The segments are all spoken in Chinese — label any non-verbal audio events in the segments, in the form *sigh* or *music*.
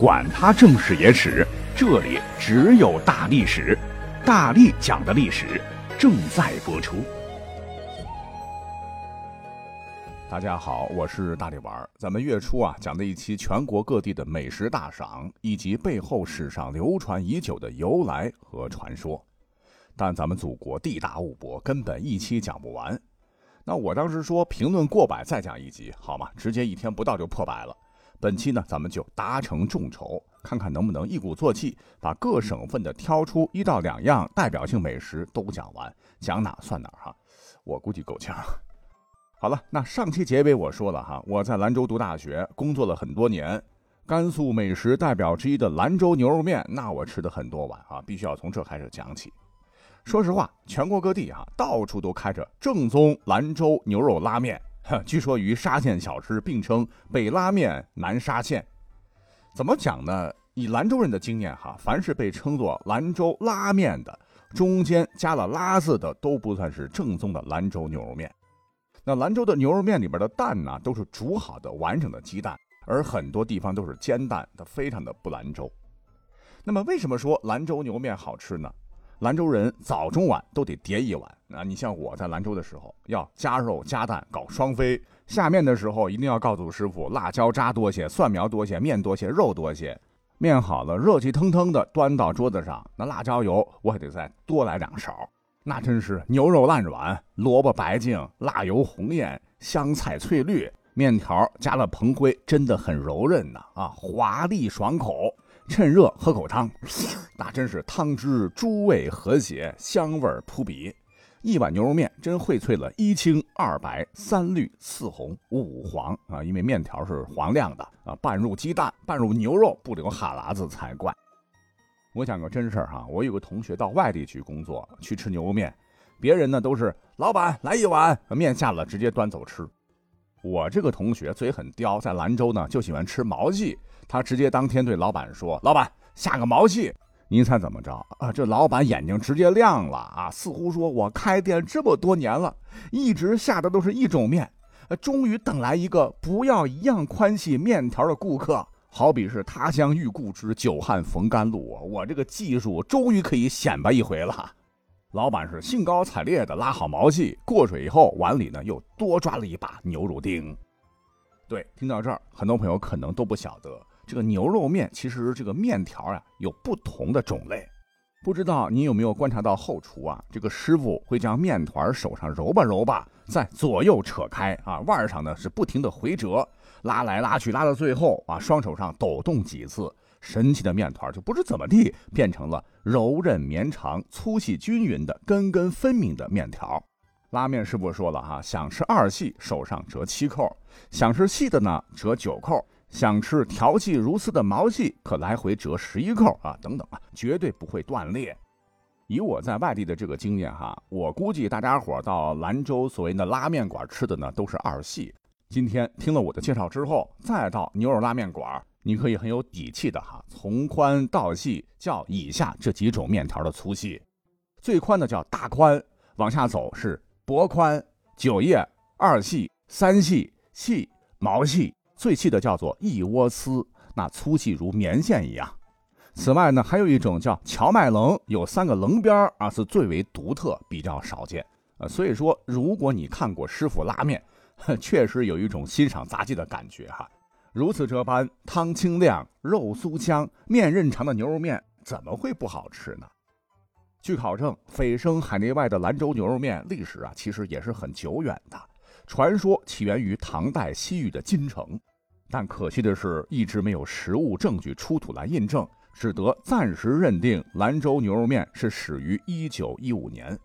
管他正史野史，这里只有大历史，大力讲的历史正在播出。大家好，我是大力丸儿。咱们月初啊讲的一期全国各地的美食大赏，以及背后史上流传已久的由来和传说。但咱们祖国地大物博，根本一期讲不完。那我当时说评论过百再讲一集，好吗？直接一天不到就破百了。本期呢，咱们就达成众筹，看看能不能一鼓作气，把各省份的挑出一到两样代表性美食都讲完，讲哪算哪哈。我估计够呛。好了，那上期结尾我说了哈，我在兰州读大学，工作了很多年，甘肃美食代表之一的兰州牛肉面，那我吃的很多碗啊，必须要从这开始讲起。说实话，全国各地哈，到处都开着正宗兰州牛肉拉面。*laughs* 据说与沙县小吃并称北拉面、南沙县。怎么讲呢？以兰州人的经验哈，凡是被称作兰州拉面的，中间加了“拉”字的，都不算是正宗的兰州牛肉面。那兰州的牛肉面里边的蛋呢，都是煮好的完整的鸡蛋，而很多地方都是煎蛋，它非常的不兰州。那么为什么说兰州牛面好吃呢？兰州人早中晚都得叠一碗啊！你像我在兰州的时候，要加肉加蛋搞双飞。下面的时候一定要告诉师傅，辣椒渣多些，蒜苗多些，面多些，肉多些。面好了，热气腾腾的端到桌子上，那辣椒油我还得再多来两勺。那真是牛肉烂软，萝卜白净，辣油红艳，香菜翠绿，面条加了蓬灰，真的很柔韧呐啊，滑腻爽口。趁热喝口汤，那真是汤汁诸味和谐，香味扑鼻。一碗牛肉面真荟萃了一青二白三绿四红五黄啊！因为面条是黄亮的啊，拌入鸡蛋，拌入牛肉，不流哈喇子才怪。我讲个真事儿哈，我有个同学到外地去工作，去吃牛肉面，别人呢都是老板来一碗，面下了直接端走吃。我这个同学嘴很刁，在兰州呢就喜欢吃毛细。他直接当天对老板说：“老板下个毛细。”您猜怎么着啊？这老板眼睛直接亮了啊，似乎说：“我开店这么多年了，一直下的都是一种面，终于等来一个不要一样宽细面条的顾客。好比是他乡遇故知，久旱逢甘露，我这个技术终于可以显摆一回了。”老板是兴高采烈的拉好毛细，过水以后，碗里呢又多抓了一把牛肉丁。对，听到这儿，很多朋友可能都不晓得。这个牛肉面其实这个面条啊有不同的种类，不知道你有没有观察到后厨啊？这个师傅会将面团手上揉吧揉吧，再左右扯开啊，腕上呢是不停的回折，拉来拉去，拉到最后啊，双手上抖动几次，神奇的面团就不知怎么地变成了柔韧绵长、粗细均匀的根根分明的面条。拉面师傅说了哈，想吃二细手上折七扣，想吃细的呢折九扣。想吃调细如丝的毛细，可来回折十一扣啊！等等啊，绝对不会断裂。以我在外地的这个经验哈，我估计大家伙到兰州所谓的拉面馆吃的呢，都是二细。今天听了我的介绍之后，再到牛肉拉面馆，你可以很有底气的哈，从宽到细叫以下这几种面条的粗细。最宽的叫大宽，往下走是薄宽、九叶、二细、三细、细、毛细。最细的叫做一窝丝，那粗细如棉线一样。此外呢，还有一种叫荞麦棱，有三个棱边啊，是最为独特，比较少见。呃，所以说，如果你看过师傅拉面，*laughs* 确实有一种欣赏杂技的感觉哈。如此这般，汤清亮，肉酥香，面韧长的牛肉面，怎么会不好吃呢？据考证，蜚声海内外的兰州牛肉面历史啊，其实也是很久远的。传说起源于唐代西域的金城。但可惜的是，一直没有实物证据出土来印证，只得暂时认定兰州牛肉面是始于一九一五年。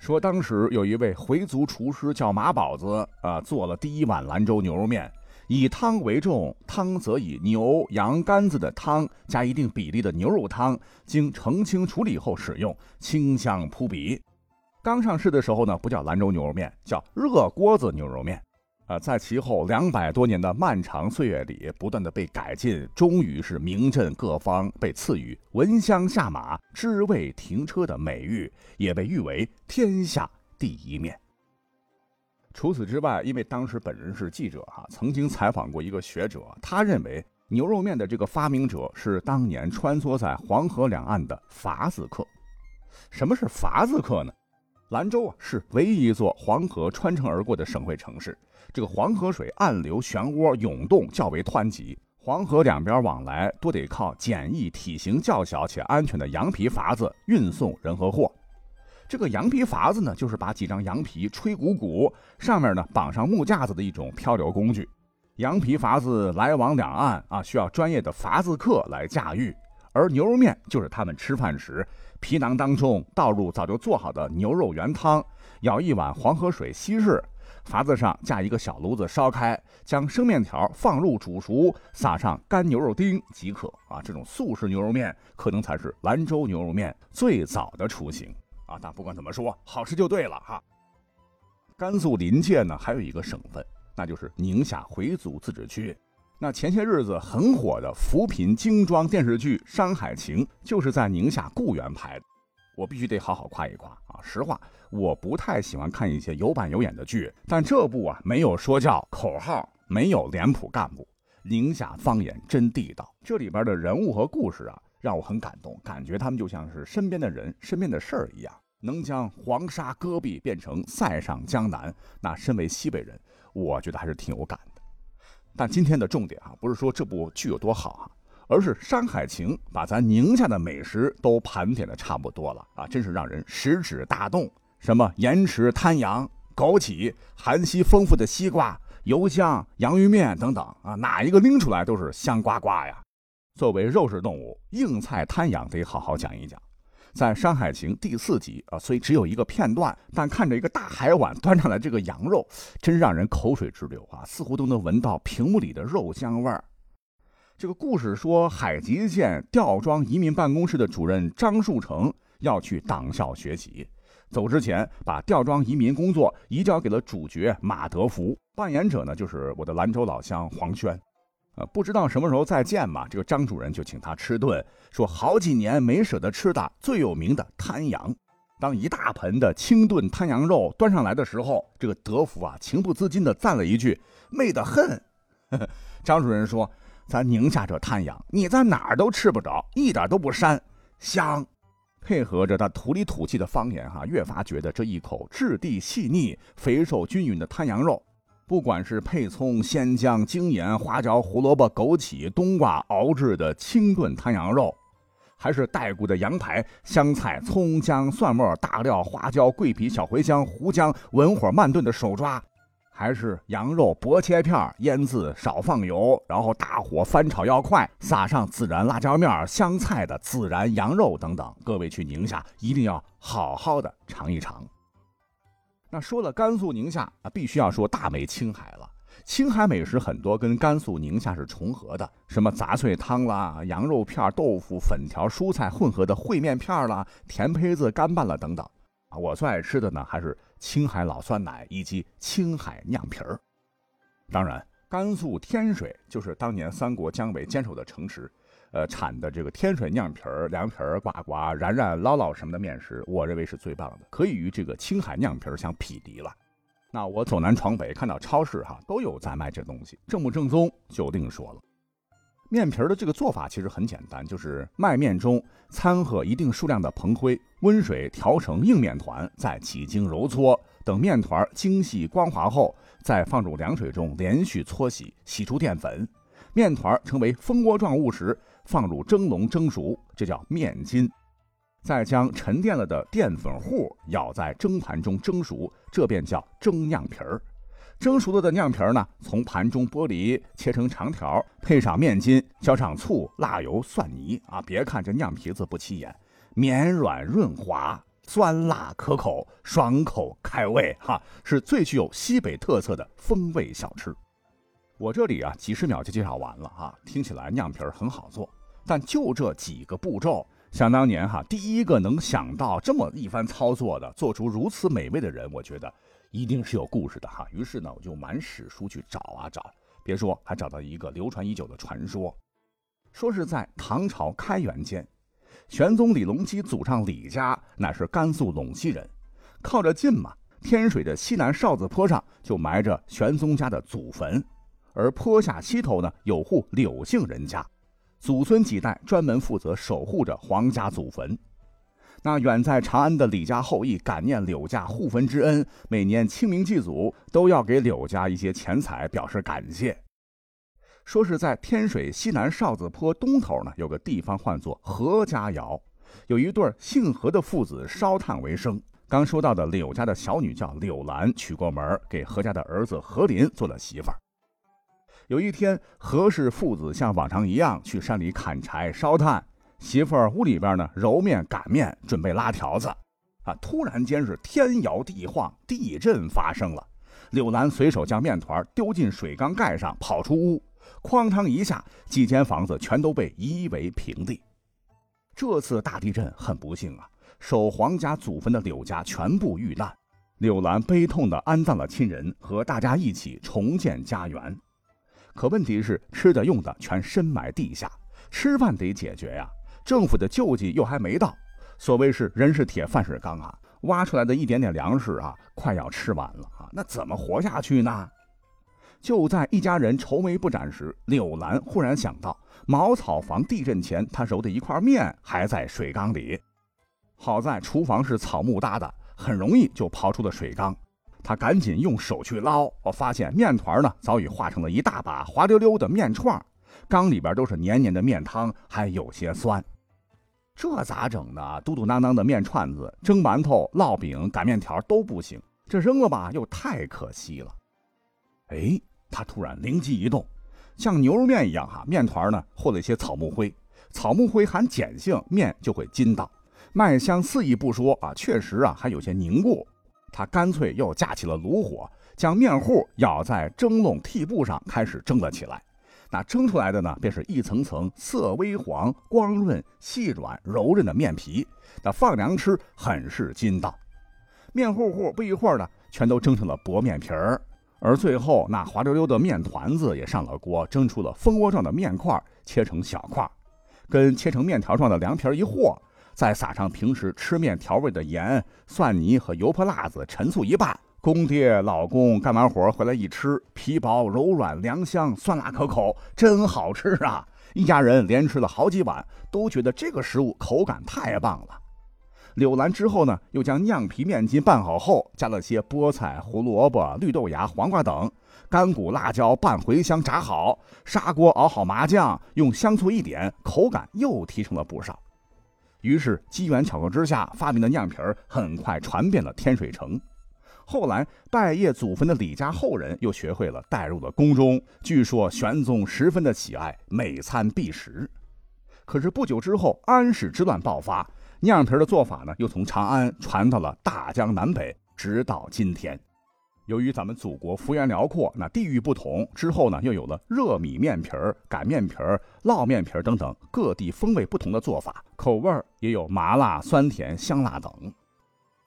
说当时有一位回族厨师叫马宝子，啊，做了第一碗兰州牛肉面，以汤为重，汤则以牛羊肝子的汤加一定比例的牛肉汤，经澄清处理后使用，清香扑鼻。刚上市的时候呢，不叫兰州牛肉面，叫热锅子牛肉面。啊，在其后两百多年的漫长岁月里，不断的被改进，终于是名震各方，被赐予“闻香下马，知味停车”的美誉，也被誉为天下第一面。除此之外，因为当时本人是记者哈，曾经采访过一个学者，他认为牛肉面的这个发明者是当年穿梭在黄河两岸的筏子客。什么是筏子客呢？兰州啊是唯一一座黄河穿城而过的省会城市。这个黄河水暗流漩涡涌动较为湍急，黄河两边往来都得靠简易、体型较小且安全的羊皮筏子运送人和货。这个羊皮筏子呢，就是把几张羊皮吹鼓鼓，上面呢绑上木架子的一种漂流工具。羊皮筏子来往两岸啊，需要专业的筏子客来驾驭。而牛肉面就是他们吃饭时皮囊当中倒入早就做好的牛肉原汤，舀一碗黄河水稀释。筏子上架一个小炉子，烧开，将生面条放入煮熟，撒上干牛肉丁即可。啊，这种速食牛肉面可能才是兰州牛肉面最早的雏形。啊，但不管怎么说，好吃就对了哈。甘肃临界呢，还有一个省份，那就是宁夏回族自治区。那前些日子很火的扶贫精装电视剧《山海情》，就是在宁夏固原拍的。我必须得好好夸一夸啊！实话，我不太喜欢看一些有板有眼的剧，但这部啊，没有说教口号，没有脸谱干部，宁夏方言真地道。这里边的人物和故事啊，让我很感动，感觉他们就像是身边的人、身边的事儿一样，能将黄沙戈壁变成塞上江南。那身为西北人，我觉得还是挺有感的。但今天的重点啊，不是说这部剧有多好啊。而是《山海情》把咱宁夏的美食都盘点的差不多了啊，真是让人食指大动。什么盐池滩羊、枸杞、含硒丰富的西瓜、油浆、洋芋面等等啊，哪一个拎出来都是香呱呱呀！作为肉食动物，硬菜滩羊得好好讲一讲。在《山海情》第四集啊，虽只有一个片段，但看着一个大海碗端上来这个羊肉，真让人口水直流啊，似乎都能闻到屏幕里的肉香味儿。这个故事说，海吉县吊庄移民办公室的主任张树成要去党校学习，走之前把吊庄移民工作移交给了主角马德福，扮演者呢就是我的兰州老乡黄轩。呃，不知道什么时候再见吧。这个张主任就请他吃顿，说好几年没舍得吃的最有名的滩羊。当一大盆的清炖滩羊肉端上来的时候，这个德福啊情不自禁地赞了一句：“美得很。” *laughs* 张主任说。咱宁夏这滩羊，你在哪儿都吃不着，一点都不膻，香。配合着他土里土气的方言，哈，越发觉得这一口质地细腻、肥瘦均匀的滩羊肉，不管是配葱、鲜姜、精盐、花椒、胡萝卜、枸杞、冬瓜熬制的清炖滩羊肉，还是带骨的羊排，香菜、葱姜、蒜末、大料、花椒、桂皮、小茴香、胡椒，文火慢炖的手抓。还是羊肉薄切片，腌渍少放油，然后大火翻炒要快，撒上孜然辣椒面、香菜的孜然羊肉等等。各位去宁夏一定要好好的尝一尝。那说了甘肃宁夏啊，必须要说大美青海了。青海美食很多跟甘肃宁夏是重合的，什么杂碎汤啦、羊肉片、豆腐、粉条、蔬菜混合的烩面片啦、甜胚子干拌了等等。啊，我最爱吃的呢还是。青海老酸奶以及青海酿皮儿，当然，甘肃天水就是当年三国姜维坚守的城池，呃，产的这个天水酿皮儿、凉皮儿、呱呱、然然、捞捞什么的面食，我认为是最棒的，可以与这个青海酿皮儿相匹敌了。那我走南闯北，看到超市哈都有在卖这东西，正不正宗就另说了。面皮儿的这个做法其实很简单，就是麦面中掺和一定数量的硼灰，温水调成硬面团，再几经揉搓，等面团精细光滑后，再放入凉水中连续搓洗，洗出淀粉。面团成为蜂窝状物时，放入蒸笼蒸熟，这叫面筋。再将沉淀了的淀粉糊舀在蒸盘中蒸熟，这便叫蒸酿皮儿。蒸熟了的酿皮儿呢，从盘中剥离，切成长条，配上面筋，浇上醋、辣油、蒜泥啊！别看这酿皮子不起眼，绵软润滑，酸辣可口，爽口开胃，哈，是最具有西北特色的风味小吃。我这里啊，几十秒就介绍完了啊，听起来酿皮儿很好做，但就这几个步骤，想当年哈，第一个能想到这么一番操作的，做出如此美味的人，我觉得。一定是有故事的哈，于是呢，我就满史书去找啊找，别说还找到一个流传已久的传说，说是在唐朝开元间，玄宗李隆基祖上李家乃是甘肃陇西人，靠着近嘛，天水的西南哨子坡上就埋着玄宗家的祖坟，而坡下西头呢有户柳姓人家，祖孙几代专门负责守护着皇家祖坟。那远在长安的李家后裔感念柳家护坟之恩，每年清明祭祖都要给柳家一些钱财表示感谢。说是在天水西南哨子坡东头呢，有个地方唤作何家窑，有一对姓何的父子烧炭为生。刚说到的柳家的小女叫柳兰，娶过门，给何家的儿子何林做了媳妇儿。有一天，何氏父子像往常一样去山里砍柴烧炭。媳妇儿屋里边呢，揉面擀面，准备拉条子，啊！突然间是天摇地晃，地震发生了。柳兰随手将面团丢进水缸盖上，跑出屋，哐当一下，几间房子全都被夷为平地。这次大地震很不幸啊，守皇家祖坟的柳家全部遇难。柳兰悲痛地安葬了亲人，和大家一起重建家园。可问题是，吃的用的全深埋地下，吃饭得解决呀。政府的救济又还没到，所谓是人是铁，饭是钢啊，挖出来的一点点粮食啊，快要吃完了啊，那怎么活下去呢？就在一家人愁眉不展时，柳兰忽然想到，茅草房地震前他揉的一块面还在水缸里，好在厨房是草木搭的，很容易就刨出了水缸。他赶紧用手去捞，我发现面团呢早已化成了一大把滑溜溜的面串，缸里边都是黏黏的面汤，还有些酸。这咋整呢？嘟嘟囔囔的面串子，蒸馒头、烙饼、擀面条都不行，这扔了吧又太可惜了。哎，他突然灵机一动，像牛肉面一样哈，面团呢和了一些草木灰，草木灰含碱性，面就会筋道，麦香四溢不说啊，确实啊还有些凝固。他干脆又架起了炉火，将面糊舀在蒸笼屉布上，开始蒸了起来。那蒸出来的呢，便是一层层色微黄、光润、细软、柔韧的面皮。那放凉吃，很是筋道。面糊糊不一会儿呢，全都蒸成了薄面皮儿。而最后，那滑溜溜的面团子也上了锅，蒸出了蜂窝状的面块，切成小块，跟切成面条状的凉皮一和，再撒上平时吃面调味的盐、蒜泥和油泼辣子，陈醋一拌。公爹老公干完活回来一吃，皮薄柔软凉香，酸辣可口，真好吃啊！一家人连吃了好几碗，都觉得这个食物口感太棒了。柳兰之后呢，又将酿皮面筋拌好后，加了些菠菜、胡萝卜、绿豆芽、黄瓜等，干谷辣椒拌茴香炸好，砂锅熬好麻酱，用香醋一点，口感又提升了不少。于是机缘巧合之下，发明的酿皮儿很快传遍了天水城。后来拜谒祖坟的李家后人又学会了带入了宫中，据说玄宗十分的喜爱，每餐必食。可是不久之后，安史之乱爆发，酿皮儿的做法呢，又从长安传到了大江南北，直到今天。由于咱们祖国幅员辽阔，那地域不同，之后呢，又有了热米面皮儿、擀面皮儿、烙面皮儿等等各地风味不同的做法，口味儿也有麻辣、酸甜、香辣等。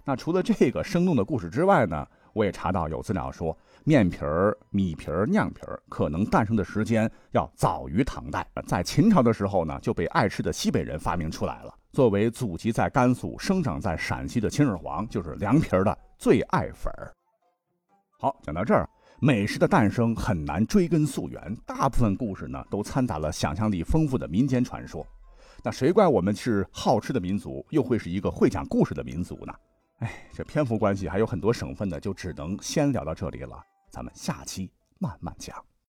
那除了这个生动的故事之外呢，我也查到有资料说，面皮儿、米皮儿、酿皮儿可能诞生的时间要早于唐代，在秦朝的时候呢，就被爱吃的西北人发明出来了。作为祖籍在甘肃、生长在陕西的秦始皇，就是凉皮儿的最爱粉儿。好，讲到这儿，美食的诞生很难追根溯源，大部分故事呢都掺杂了想象力丰富的民间传说。那谁怪我们是好吃的民族，又会是一个会讲故事的民族呢？哎，这篇幅关系还有很多省份呢，就只能先聊到这里了。咱们下期慢慢讲。